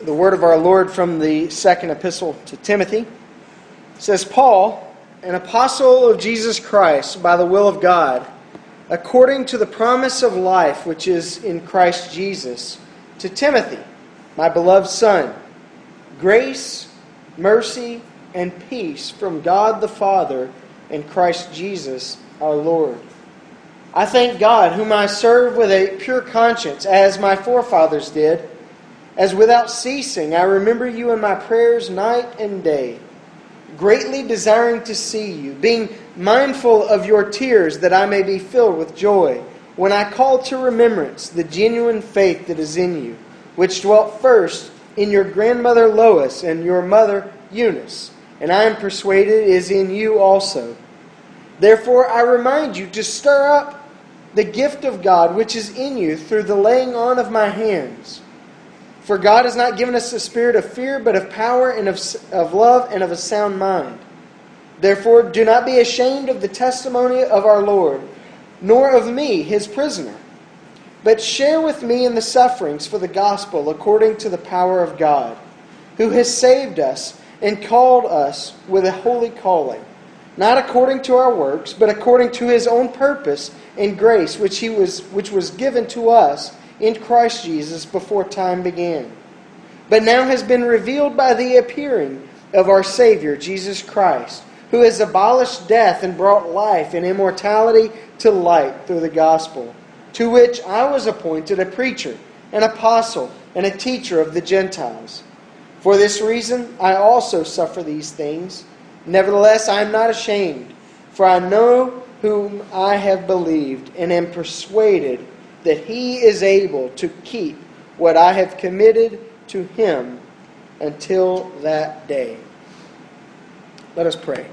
the word of our Lord from the second epistle to Timothy. It says, Paul, an apostle of Jesus Christ by the will of God, according to the promise of life which is in Christ Jesus, to Timothy, my beloved son, grace, mercy, and peace from God the Father and Christ Jesus our Lord. I thank God, whom I serve with a pure conscience, as my forefathers did as without ceasing I remember you in my prayers night and day, greatly desiring to see you, being mindful of your tears, that I may be filled with joy, when I call to remembrance the genuine faith that is in you, which dwelt first in your grandmother Lois and your mother Eunice, and I am persuaded is in you also. Therefore, I remind you to stir up the gift of God which is in you through the laying on of my hands. For God has not given us a spirit of fear, but of power and of, of love and of a sound mind. Therefore, do not be ashamed of the testimony of our Lord, nor of me, his prisoner, but share with me in the sufferings for the gospel according to the power of God, who has saved us and called us with a holy calling, not according to our works, but according to his own purpose and grace which he was which was given to us in Christ Jesus before time began, but now has been revealed by the appearing of our Savior, Jesus Christ, who has abolished death and brought life and immortality to light through the gospel, to which I was appointed a preacher, an apostle, and a teacher of the Gentiles. For this reason I also suffer these things. Nevertheless, I am not ashamed, for I know whom I have believed, and am persuaded that he is able to keep what I have committed to him until that day. Let us pray.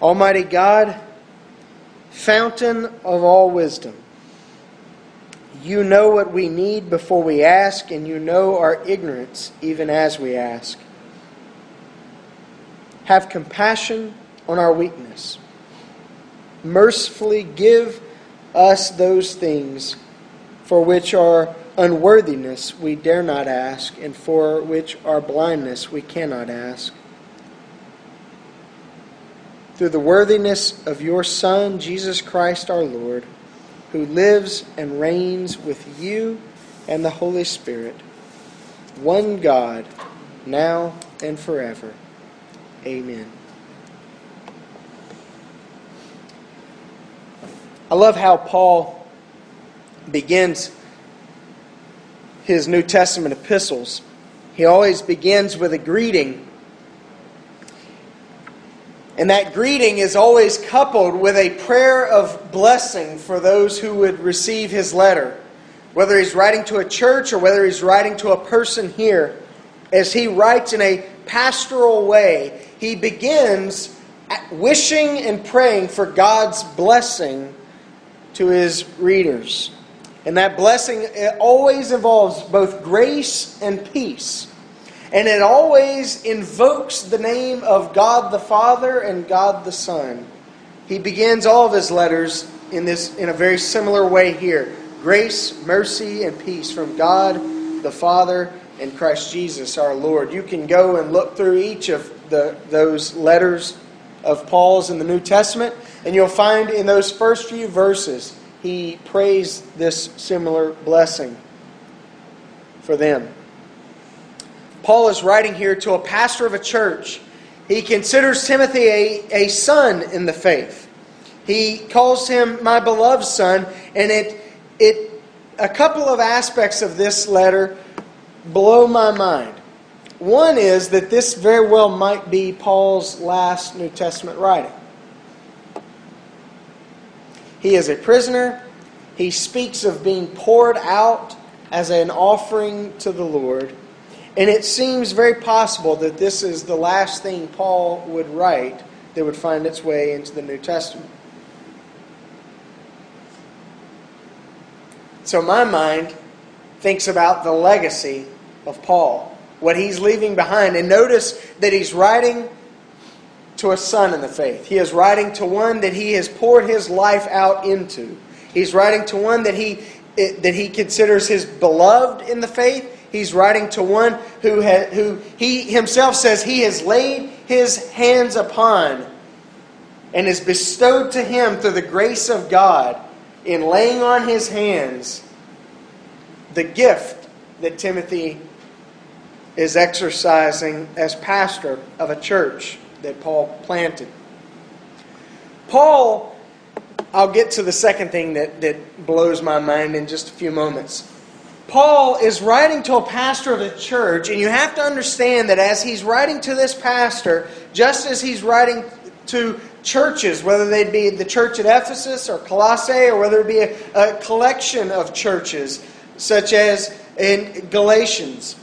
Almighty God, fountain of all wisdom, you know what we need before we ask, and you know our ignorance even as we ask. Have compassion on our weakness mercifully give us those things for which our unworthiness we dare not ask, and for which our blindness we cannot ask. Through the worthiness of your Son, Jesus Christ our Lord, who lives and reigns with you and the Holy Spirit, one God, now and forever. Amen. I love how Paul begins his New Testament epistles. He always begins with a greeting. And that greeting is always coupled with a prayer of blessing for those who would receive his letter. Whether he's writing to a church or whether he's writing to a person here, as he writes in a pastoral way, he begins wishing and praying for God's blessing to his readers. And that blessing always involves both grace and peace. And it always invokes the name of God the Father and God the Son. He begins all of his letters in this in a very similar way here. Grace, mercy, and peace from God the Father and Christ Jesus our Lord. You can go and look through each of the, those letters of Paul's in the New Testament and you'll find in those first few verses, he prays this similar blessing for them. Paul is writing here to a pastor of a church. He considers Timothy a, a son in the faith. He calls him my beloved son, and it, it a couple of aspects of this letter blow my mind. One is that this very well might be Paul's last New Testament writing. He is a prisoner. He speaks of being poured out as an offering to the Lord. And it seems very possible that this is the last thing Paul would write that would find its way into the New Testament. So my mind thinks about the legacy of Paul, what he's leaving behind. And notice that he's writing to a son in the faith. He is writing to one that he has poured his life out into. He's writing to one that he that he considers his beloved in the faith. He's writing to one who, ha, who he himself says he has laid his hands upon and is bestowed to him through the grace of God in laying on his hands the gift that Timothy is exercising as pastor of a church that Paul planted. Paul, I'll get to the second thing that, that blows my mind in just a few moments. Paul is writing to a pastor of a church, and you have to understand that as he's writing to this pastor, just as he's writing to churches, whether they be the church at Ephesus or Colossae, or whether it be a, a collection of churches, such as in Galatians,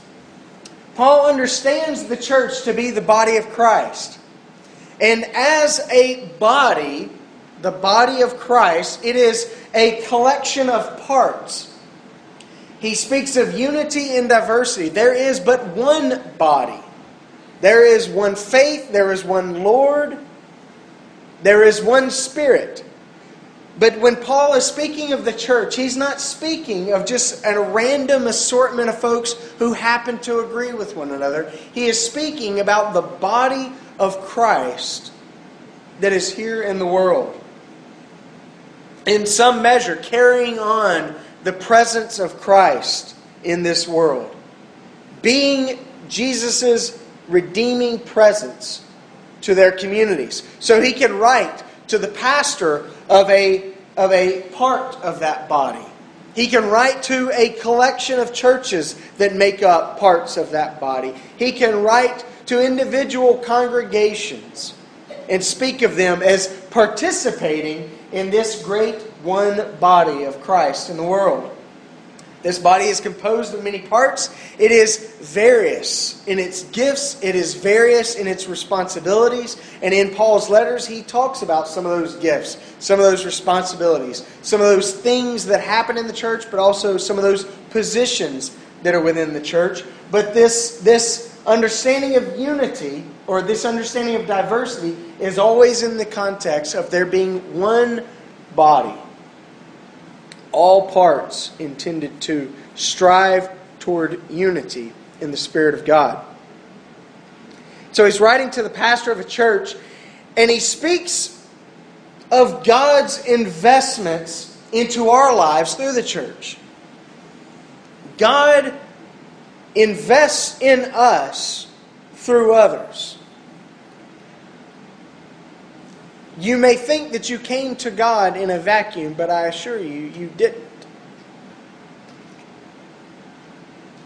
Paul understands the church to be the body of Christ. And as a body, the body of Christ, it is a collection of parts. He speaks of unity and diversity. There is but one body. There is one faith, there is one Lord, there is one Spirit. But when Paul is speaking of the church, he's not speaking of just a random assortment of folks who happen to agree with one another. He is speaking about the body of Christ that is here in the world. In some measure, carrying on the presence of Christ in this world. Being Jesus' redeeming presence to their communities. So he can write to the pastor of a, of a part of that body. He can write to a collection of churches that make up parts of that body. He can write to individual congregations and speak of them as participating in this great one body of Christ in the world. This body is composed of many parts. It is various in its gifts, it is various in its responsibilities. And in Paul's letters, he talks about some of those gifts, some of those responsibilities, some of those things that happen in the church, but also some of those positions that are within the church. But this, this understanding of unity or this understanding of diversity is always in the context of there being one body all parts intended to strive toward unity in the Spirit of God. So he's writing to the pastor of a church, and he speaks of God's investments into our lives through the church. God invests in us through others. You may think that you came to God in a vacuum, but I assure you, you didn't.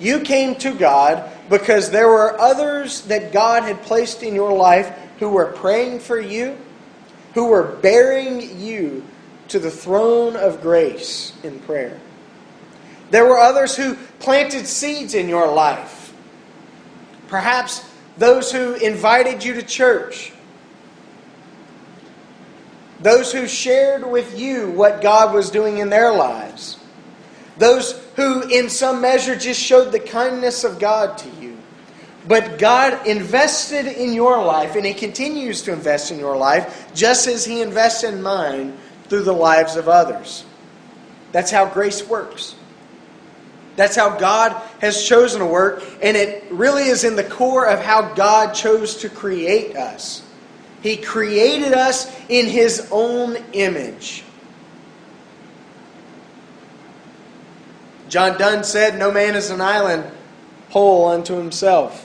You came to God because there were others that God had placed in your life who were praying for you, who were bearing you to the throne of grace in prayer. There were others who planted seeds in your life. Perhaps those who invited you to church those who shared with you what God was doing in their lives, those who, in some measure, just showed the kindness of God to you. But God invested in your life, and He continues to invest in your life, just as He invests in mine through the lives of others. That's how grace works. That's how God has chosen to work, and it really is in the core of how God chose to create us. He created us in His own image. John Donne said, No man is an island whole unto himself,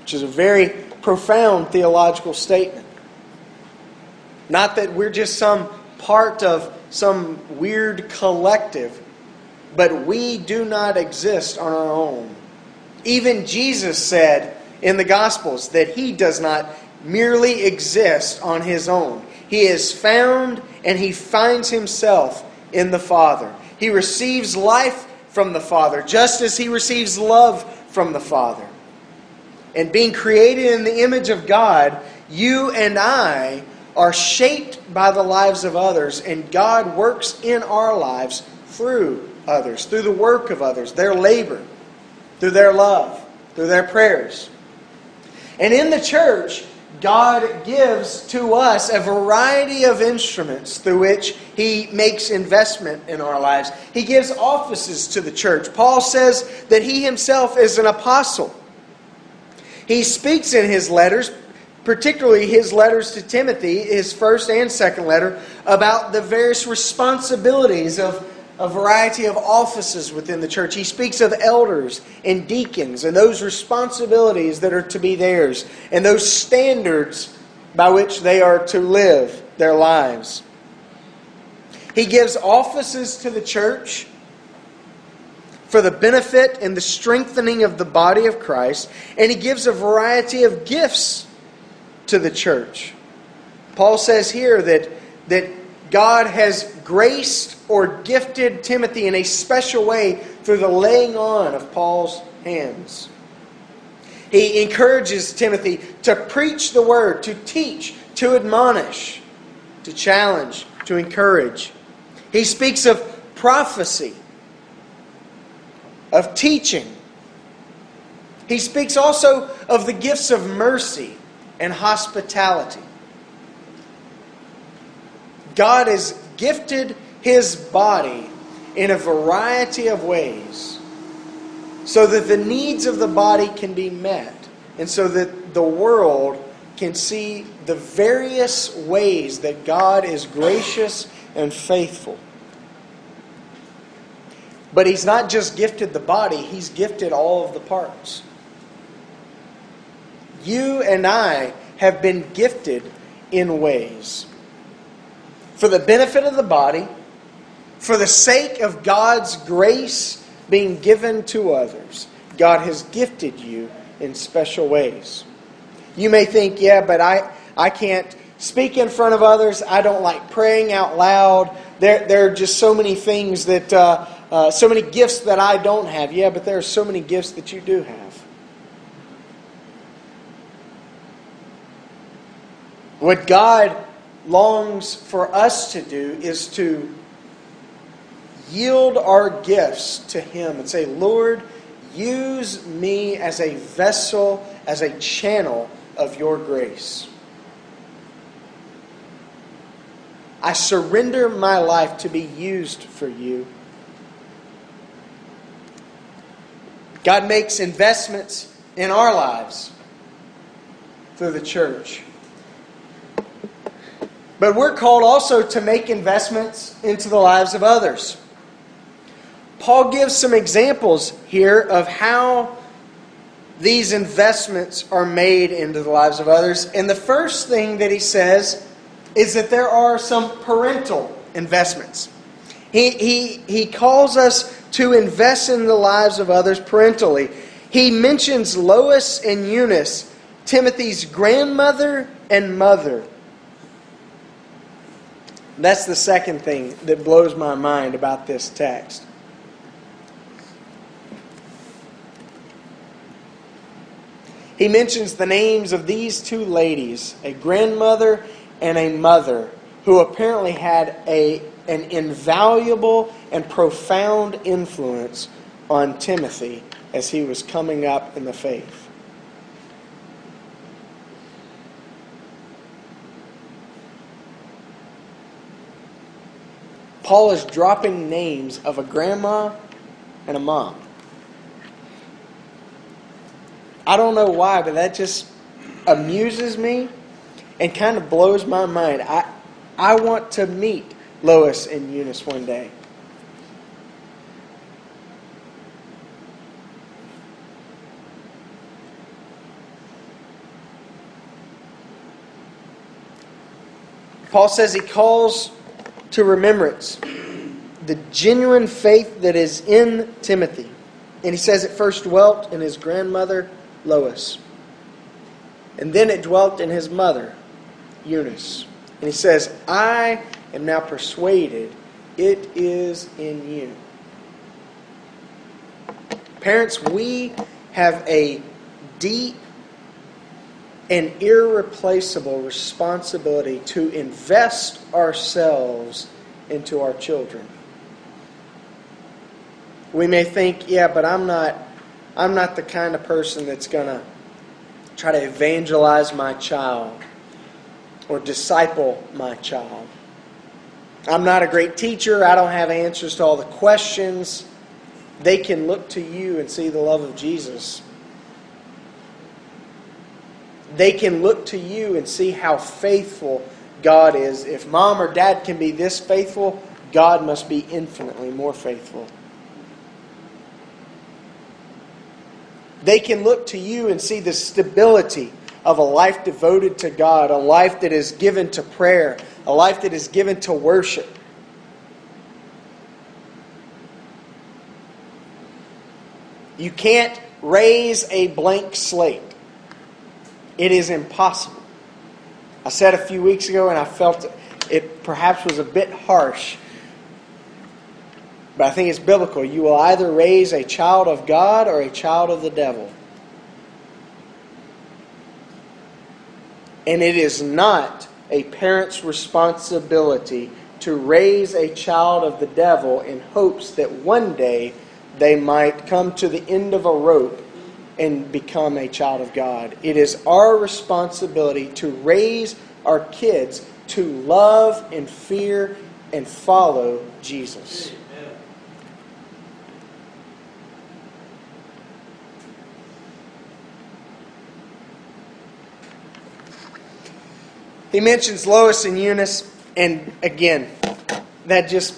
which is a very profound theological statement. Not that we're just some part of some weird collective, but we do not exist on our own. Even Jesus said, in the Gospels that he does not merely exist on his own. He is found and he finds himself in the Father. He receives life from the Father, just as he receives love from the Father. And being created in the image of God, you and I are shaped by the lives of others, and God works in our lives through others, through the work of others, their labor, through their love, through their prayers. And in the church, God gives to us a variety of instruments through which He makes investment in our lives. He gives offices to the church. Paul says that he himself is an apostle. He speaks in his letters, particularly his letters to Timothy, his first and second letter, about the various responsibilities of a variety of offices within the church. He speaks of elders and deacons and those responsibilities that are to be theirs and those standards by which they are to live their lives. He gives offices to the church for the benefit and the strengthening of the body of Christ, and he gives a variety of gifts to the church. Paul says here that, that God has graced or gifted Timothy in a special way through the laying on of Paul's hands. He encourages Timothy to preach the word, to teach, to admonish, to challenge, to encourage. He speaks of prophecy, of teaching. He speaks also of the gifts of mercy and hospitality. God has gifted his body in a variety of ways so that the needs of the body can be met and so that the world can see the various ways that God is gracious and faithful. But He's not just gifted the body, He's gifted all of the parts. You and I have been gifted in ways for the benefit of the body, for the sake of God's grace being given to others. God has gifted you in special ways. You may think, yeah, but I, I can't speak in front of others. I don't like praying out loud. There, there are just so many things that, uh, uh, so many gifts that I don't have. Yeah, but there are so many gifts that you do have. What God longs for us to do is to yield our gifts to Him and say, Lord, use me as a vessel, as a channel of your grace. I surrender my life to be used for you. God makes investments in our lives through the church. But we're called also to make investments into the lives of others. Paul gives some examples here of how these investments are made into the lives of others. And the first thing that he says is that there are some parental investments. He, he, he calls us to invest in the lives of others parentally. He mentions Lois and Eunice, Timothy's grandmother and mother. That's the second thing that blows my mind about this text. He mentions the names of these two ladies, a grandmother and a mother, who apparently had a, an invaluable and profound influence on Timothy as he was coming up in the faith. Paul is dropping names of a grandma and a mom. I don't know why, but that just amuses me and kind of blows my mind. I, I want to meet Lois and Eunice one day. Paul says he calls to remembrance the genuine faith that is in Timothy. And he says it first dwelt in his grandmother, Lois. And then it dwelt in his mother, Eunice. And he says, I am now persuaded it is in you. Parents, we have a deep an irreplaceable responsibility to invest ourselves into our children. We may think, yeah, but I'm not I'm not the kind of person that's going to try to evangelize my child or disciple my child. I'm not a great teacher. I don't have answers to all the questions. They can look to you and see the love of Jesus. They can look to you and see how faithful God is. If mom or dad can be this faithful, God must be infinitely more faithful. They can look to you and see the stability of a life devoted to God, a life that is given to prayer, a life that is given to worship. You can't raise a blank slate. It is impossible. I said a few weeks ago, and I felt it perhaps was a bit harsh, but I think it's biblical. You will either raise a child of God or a child of the devil. And it is not a parent's responsibility to raise a child of the devil in hopes that one day they might come to the end of a rope and become a child of God. It is our responsibility to raise our kids to love and fear and follow Jesus. He mentions Lois and Eunice, and again, that just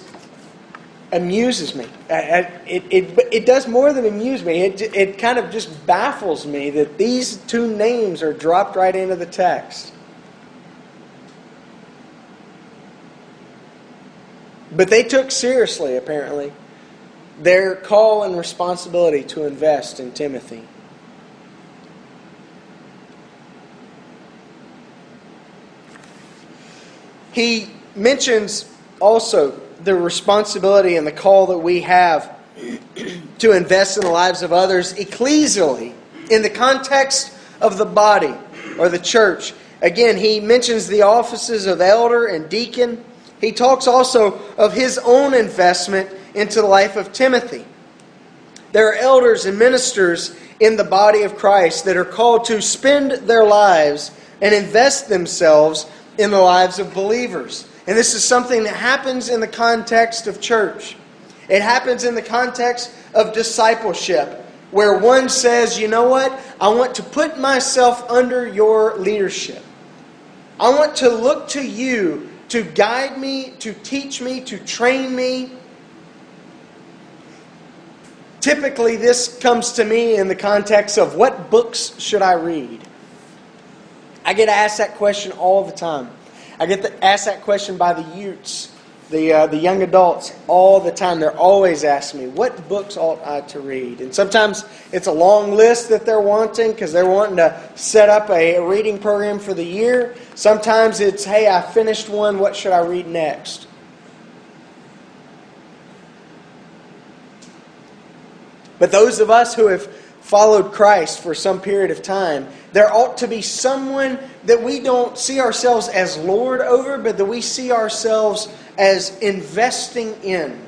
amuses me. It, it, it does more than amuse me. It, it kind of just baffles me that these two names are dropped right into the text. But they took seriously, apparently, their call and responsibility to invest in Timothy. He mentions also the responsibility and the call that we have to invest in the lives of others ecclesially in the context of the body or the church. Again, he mentions the offices of elder and deacon. He talks also of his own investment into the life of Timothy. There are elders and ministers in the body of Christ that are called to spend their lives and invest themselves in the lives of believers. And this is something that happens in the context of church. It happens in the context of discipleship, where one says, you know what? I want to put myself under your leadership. I want to look to you to guide me, to teach me, to train me. Typically, this comes to me in the context of what books should I read? I get asked that question all the time. I get the, asked that question by the youths, the, uh, the young adults, all the time. They're always asking me, what books ought I to read? And sometimes it's a long list that they're wanting because they're wanting to set up a, a reading program for the year. Sometimes it's, hey, I finished one, what should I read next? But those of us who have followed Christ for some period of time, there ought to be someone that we don't see ourselves as Lord over, but that we see ourselves as investing in.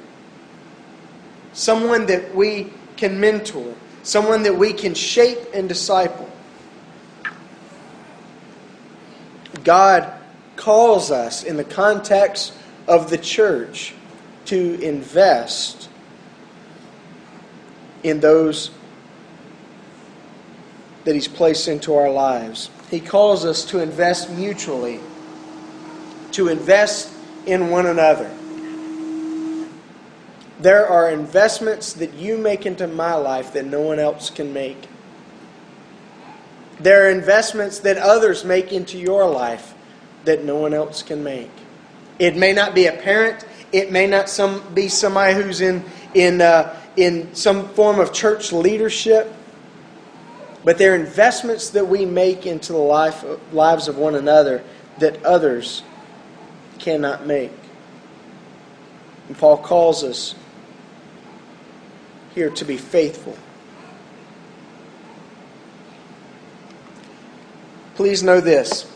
Someone that we can mentor, someone that we can shape and disciple. God calls us in the context of the church to invest in those that He's placed into our lives. He calls us to invest mutually, to invest in one another. There are investments that you make into my life that no one else can make. There are investments that others make into your life that no one else can make. It may not be a parent. It may not some, be somebody who's in, in, uh, in some form of church leadership but they're investments that we make into the life, lives of one another that others cannot make. And Paul calls us here to be faithful. Please know this.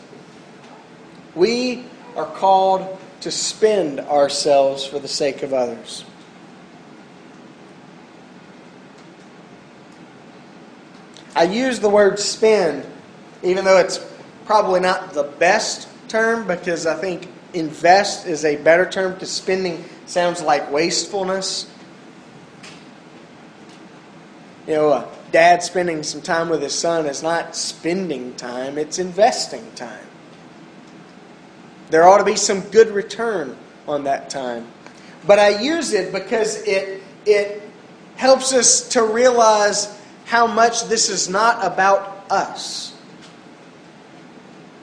We are called to spend ourselves for the sake of others. I use the word spend, even though it's probably not the best term, because I think invest is a better term because spending sounds like wastefulness. You know, a dad spending some time with his son is not spending time, it's investing time. There ought to be some good return on that time. But I use it because it, it helps us to realize how much this is not about us.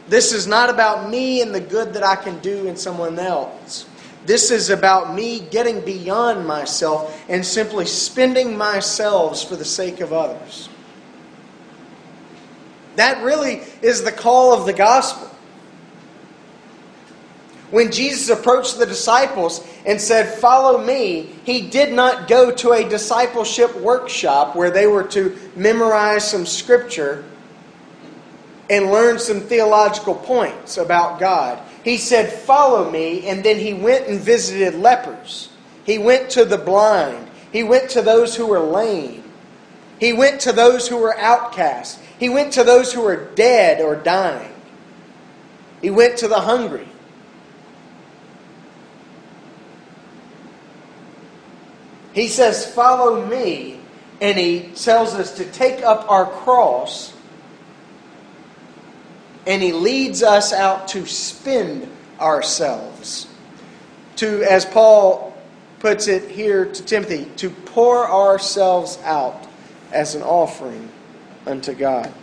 This is not about me and the good that I can do in someone else. This is about me getting beyond myself and simply spending myself for the sake of others. That really is the call of the gospel. When Jesus approached the disciples and said, Follow me, he did not go to a discipleship workshop where they were to memorize some scripture and learn some theological points about God. He said, Follow me, and then he went and visited lepers. He went to the blind. He went to those who were lame. He went to those who were outcast. He went to those who were dead or dying. He went to the hungry. He says, Follow me. And he tells us to take up our cross. And he leads us out to spend ourselves. To, as Paul puts it here to Timothy, to pour ourselves out as an offering unto God.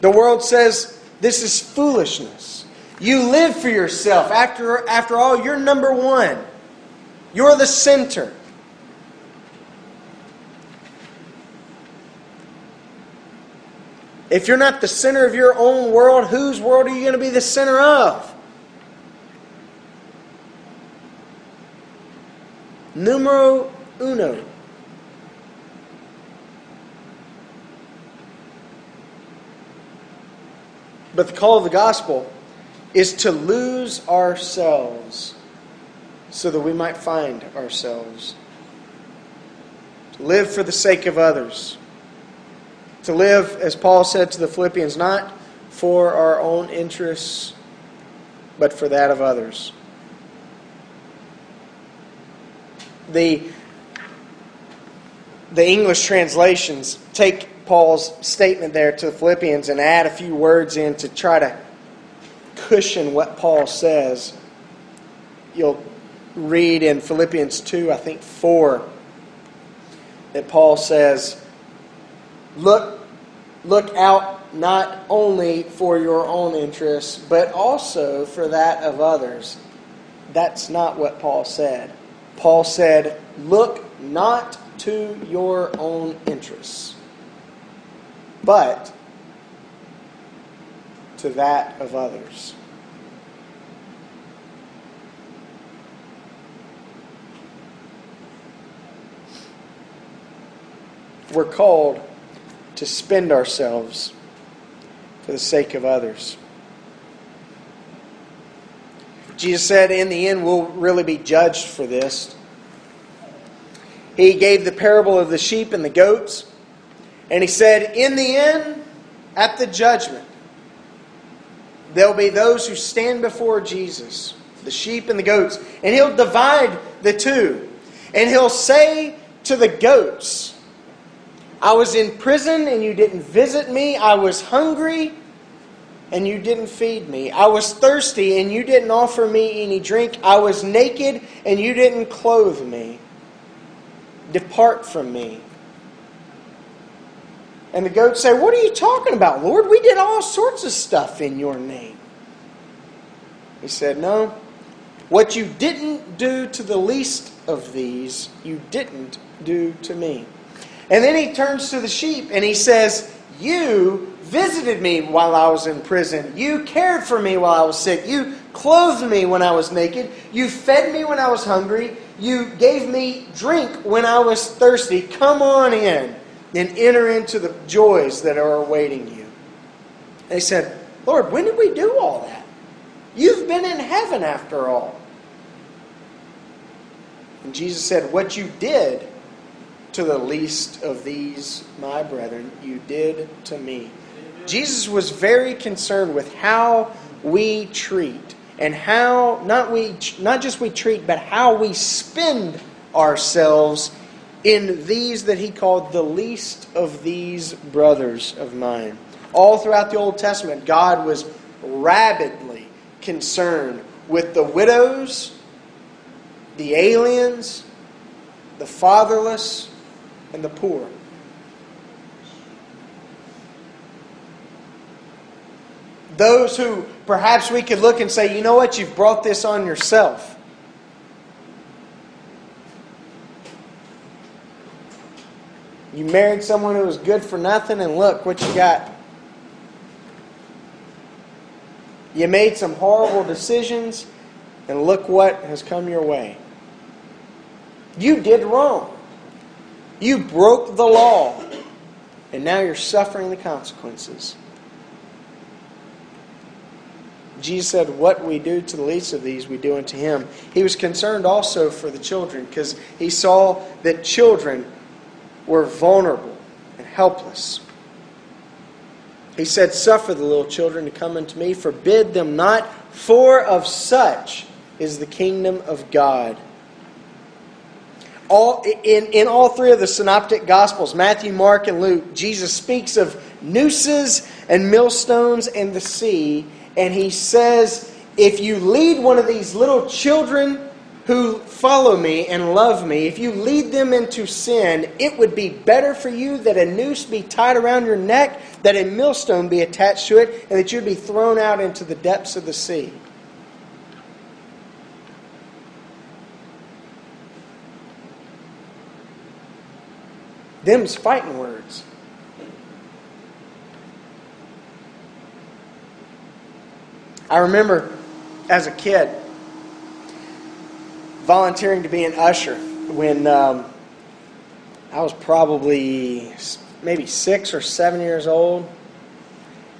The world says this is foolishness. You live for yourself. After, after all, you're number one. You're the center. If you're not the center of your own world, whose world are you going to be the center of? Numero uno. But the call of the gospel is to lose ourselves so that we might find ourselves. To live for the sake of others. To live, as Paul said to the Philippians, not for our own interests, but for that of others. The, the English translations take Paul's statement there to the Philippians and add a few words in to try to cushion what Paul says. You'll read in Philippians 2, I think 4, that Paul says, Look, look out not only for your own interests, but also for that of others. That's not what Paul said. Paul said, Look not to your own interests, but to that of others. We're called to spend ourselves for the sake of others. Jesus said, in the end, we'll really be judged for this. He gave the parable of the sheep and the goats, and he said, in the end, at the judgment, there'll be those who stand before Jesus, the sheep and the goats, and he'll divide the two. And he'll say to the goats, I was in prison and you didn't visit me. I was hungry and you didn't feed me. I was thirsty and you didn't offer me any drink. I was naked and you didn't clothe me. Depart from me. And the goats say, What are you talking about, Lord? We did all sorts of stuff in your name. He said, No. What you didn't do to the least of these, you didn't do to me. And then he turns to the sheep and he says, You visited me while I was in prison. You cared for me while I was sick. You clothed me when I was naked. You fed me when I was hungry. You gave me drink when I was thirsty. Come on in and enter into the joys that are awaiting you. They said, Lord, when did we do all that? You've been in heaven after all. And Jesus said, What you did to the least of these, my brethren, you did to me. Jesus was very concerned with how we treat and how not we not just we treat but how we spend ourselves in these that he called the least of these brothers of mine. All throughout the Old Testament, God was rabidly concerned with the widows, the aliens, the fatherless, and the poor. Those who perhaps we could look and say, you know what, you've brought this on yourself. You married someone who was good for nothing, and look what you got. You made some horrible decisions, and look what has come your way. You did wrong. You broke the law, and now you're suffering the consequences. Jesus said, What we do to the least of these, we do unto him. He was concerned also for the children because he saw that children were vulnerable and helpless. He said, Suffer the little children to come unto me, forbid them not, for of such is the kingdom of God. All, in, in all three of the synoptic gospels, Matthew, Mark, and Luke, Jesus speaks of nooses and millstones and the sea, and he says, If you lead one of these little children who follow me and love me, if you lead them into sin, it would be better for you that a noose be tied around your neck, that a millstone be attached to it, and that you'd be thrown out into the depths of the sea. Them's fighting words. I remember as a kid volunteering to be an usher when um, I was probably maybe six or seven years old.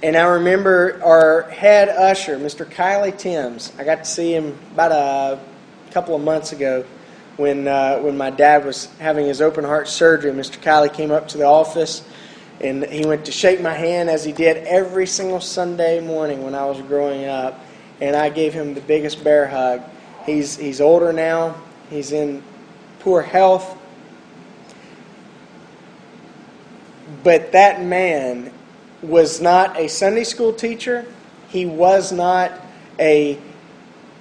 And I remember our head usher, Mr. Kylie Timms. I got to see him about a couple of months ago when uh, when my dad was having his open heart surgery. Mr. Kylie came up to the office and he went to shake my hand as he did every single Sunday morning when I was growing up. And I gave him the biggest bear hug. He's he's older now. He's in poor health. But that man was not a Sunday school teacher. He was not a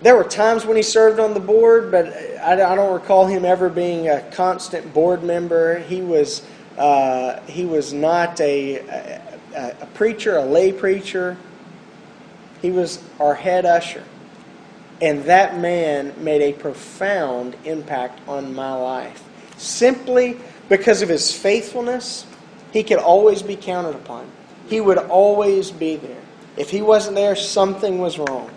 there were times when he served on the board, but I, don't recall him ever being a constant board member. He was uh, he was not a, a, a preacher, a lay preacher. He was our head usher. And that man made a profound impact on my life. Simply because of his faithfulness, he could always be counted upon. He would always be there. If he wasn't there, something was wrong.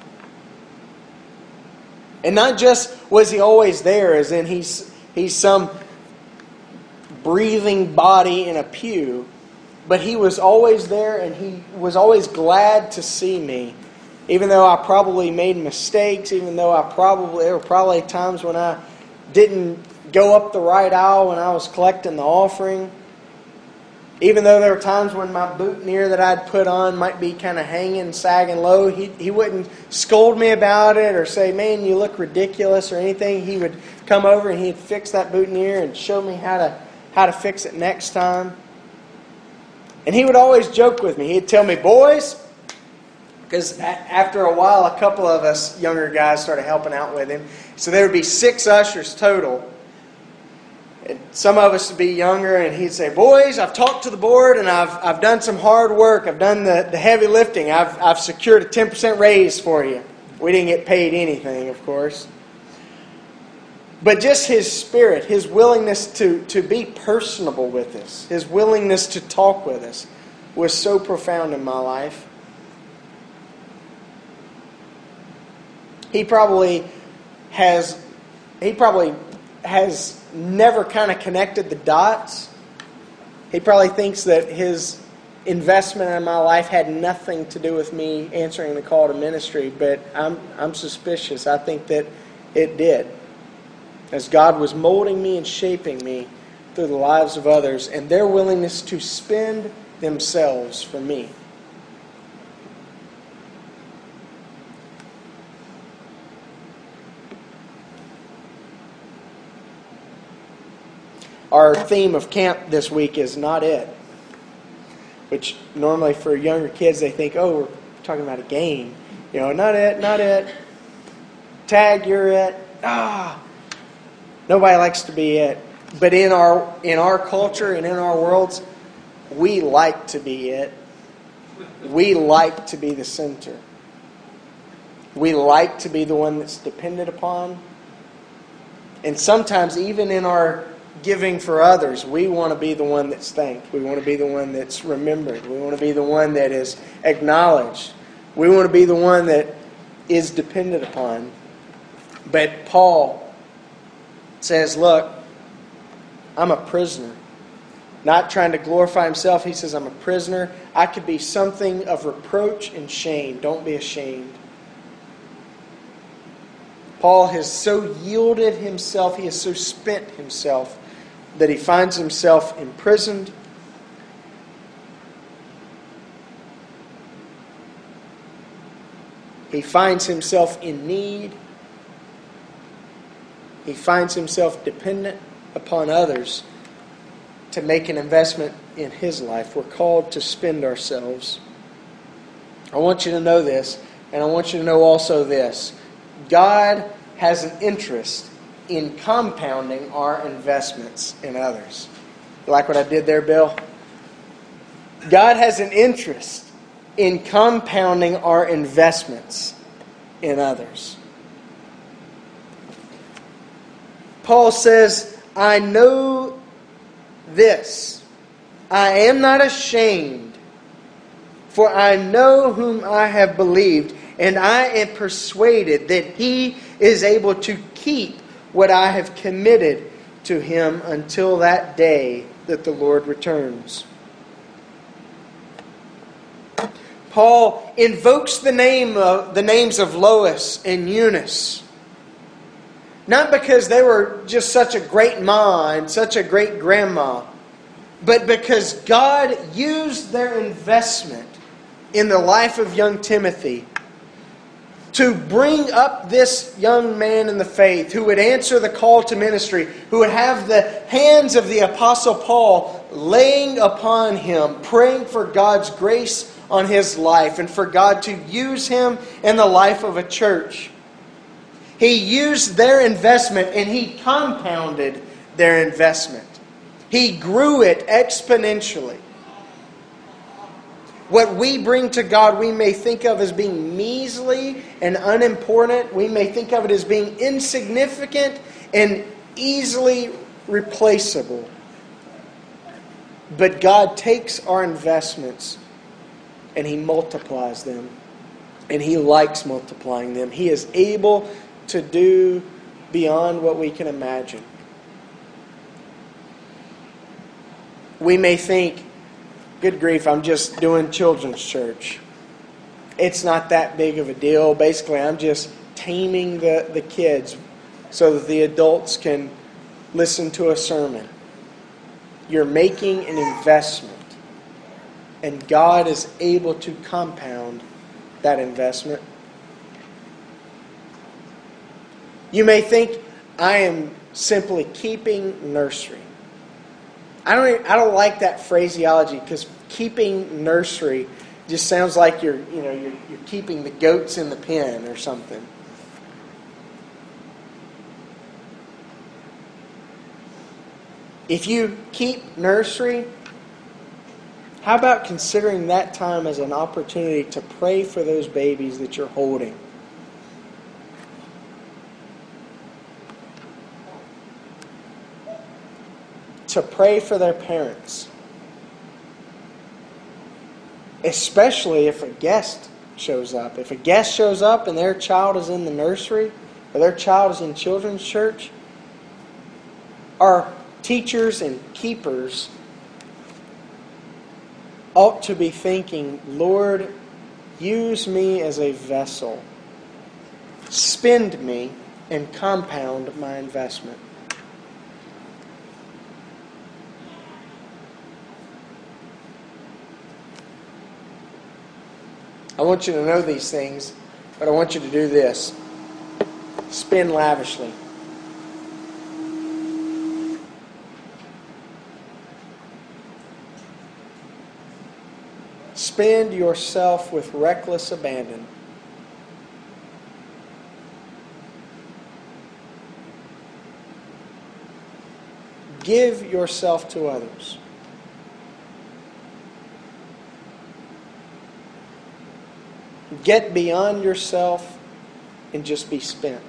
And not just was he always there, as in he's, he's some breathing body in a pew, but he was always there and he was always glad to see me. Even though I probably made mistakes, even though I probably, there were probably times when I didn't go up the right aisle when I was collecting the offering. Even though there were times when my boutonniere that I'd put on might be kind of hanging, sagging low, he, he wouldn't scold me about it or say, man, you look ridiculous or anything. He would come over and he'd fix that boutonniere and show me how to, how to fix it next time. And he would always joke with me. He'd tell me, boys, because after a while, a couple of us younger guys started helping out with him. So there would be six ushers total. And some of us would be younger, and he'd say, Boys, I've talked to the board and I've, I've done some hard work. I've done the, the heavy lifting. I've, I've secured a 10% raise for you. We didn't get paid anything, of course. But just his spirit, his willingness to, to be personable with us, his willingness to talk with us was so profound in my life. He probably has he probably has never kind of connected the dots. He probably thinks that his investment in my life had nothing to do with me answering the call to ministry, but I'm, I'm suspicious. I think that it did. As God was molding me and shaping me through the lives of others and their willingness to spend themselves for me. Our theme of camp this week is not it, which normally for younger kids they think, oh, we're talking about a game. You know, not it, not it. Tag, you're it. Ah, nobody likes to be it. But in our in our culture and in our worlds, we like to be it. We like to be the center. We like to be the one that's depended upon. And sometimes, even in our giving for others, we want to be the one that's thanked. We want to be the one that's remembered. We want to be the one that is acknowledged. We want to be the one that is depended upon. But Paul says, Look, I'm a prisoner. Not trying to glorify himself, he says, I'm a prisoner. I could be something of reproach and shame. Don't be ashamed. Paul has so yielded himself, he has so spent himself, that he finds himself imprisoned. He finds himself in need. He finds himself dependent upon others to make an investment in his life. We're called to spend ourselves. I want you to know this, and I want you to know also this God has an interest in compounding our investments in others. You like what I did there, Bill? God has an interest in compounding our investments in others. Paul says, I know this. I am not ashamed, for I know whom I have believed, and I am persuaded that he is able to keep what I have committed to him until that day that the Lord returns. Paul invokes the name of, the names of Lois and Eunice not because they were just such a great ma and such a great grandma, but because God used their investment in the life of young Timothy to bring up this young man in the faith who would answer the call to ministry, who would have the hands of the Apostle Paul laying upon him, praying for God's grace on his life and for God to use him in the life of a church. He used their investment and he compounded their investment. He grew it exponentially. What we bring to God, we may think of as being measly and unimportant. We may think of it as being insignificant and easily replaceable. But God takes our investments and He multiplies them. And He likes multiplying them. He is able to do beyond what we can imagine. We may think, good grief, I'm just doing children's church. It's not that big of a deal. Basically, I'm just taming the, the kids so that the adults can listen to a sermon. You're making an investment, and God is able to compound that investment You may think I am simply keeping nursery. I don't, I don't like that phraseology because keeping nursery just sounds like you're, you know, you're, you're keeping the goats in the pen or something. If you keep nursery, how about considering that time as an opportunity to pray for those babies that you're holding? To pray for their parents. Especially if a guest shows up. If a guest shows up and their child is in the nursery or their child is in children's church, our teachers and keepers ought to be thinking, Lord, use me as a vessel. Spend me and compound my investment. I want you to know these things, but I want you to do this spend lavishly. Spend yourself with reckless abandon. Give yourself to others. Get beyond yourself and just be spent.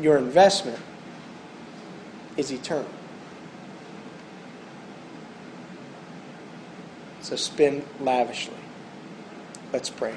Your investment is eternal. So spend lavishly. Let's pray.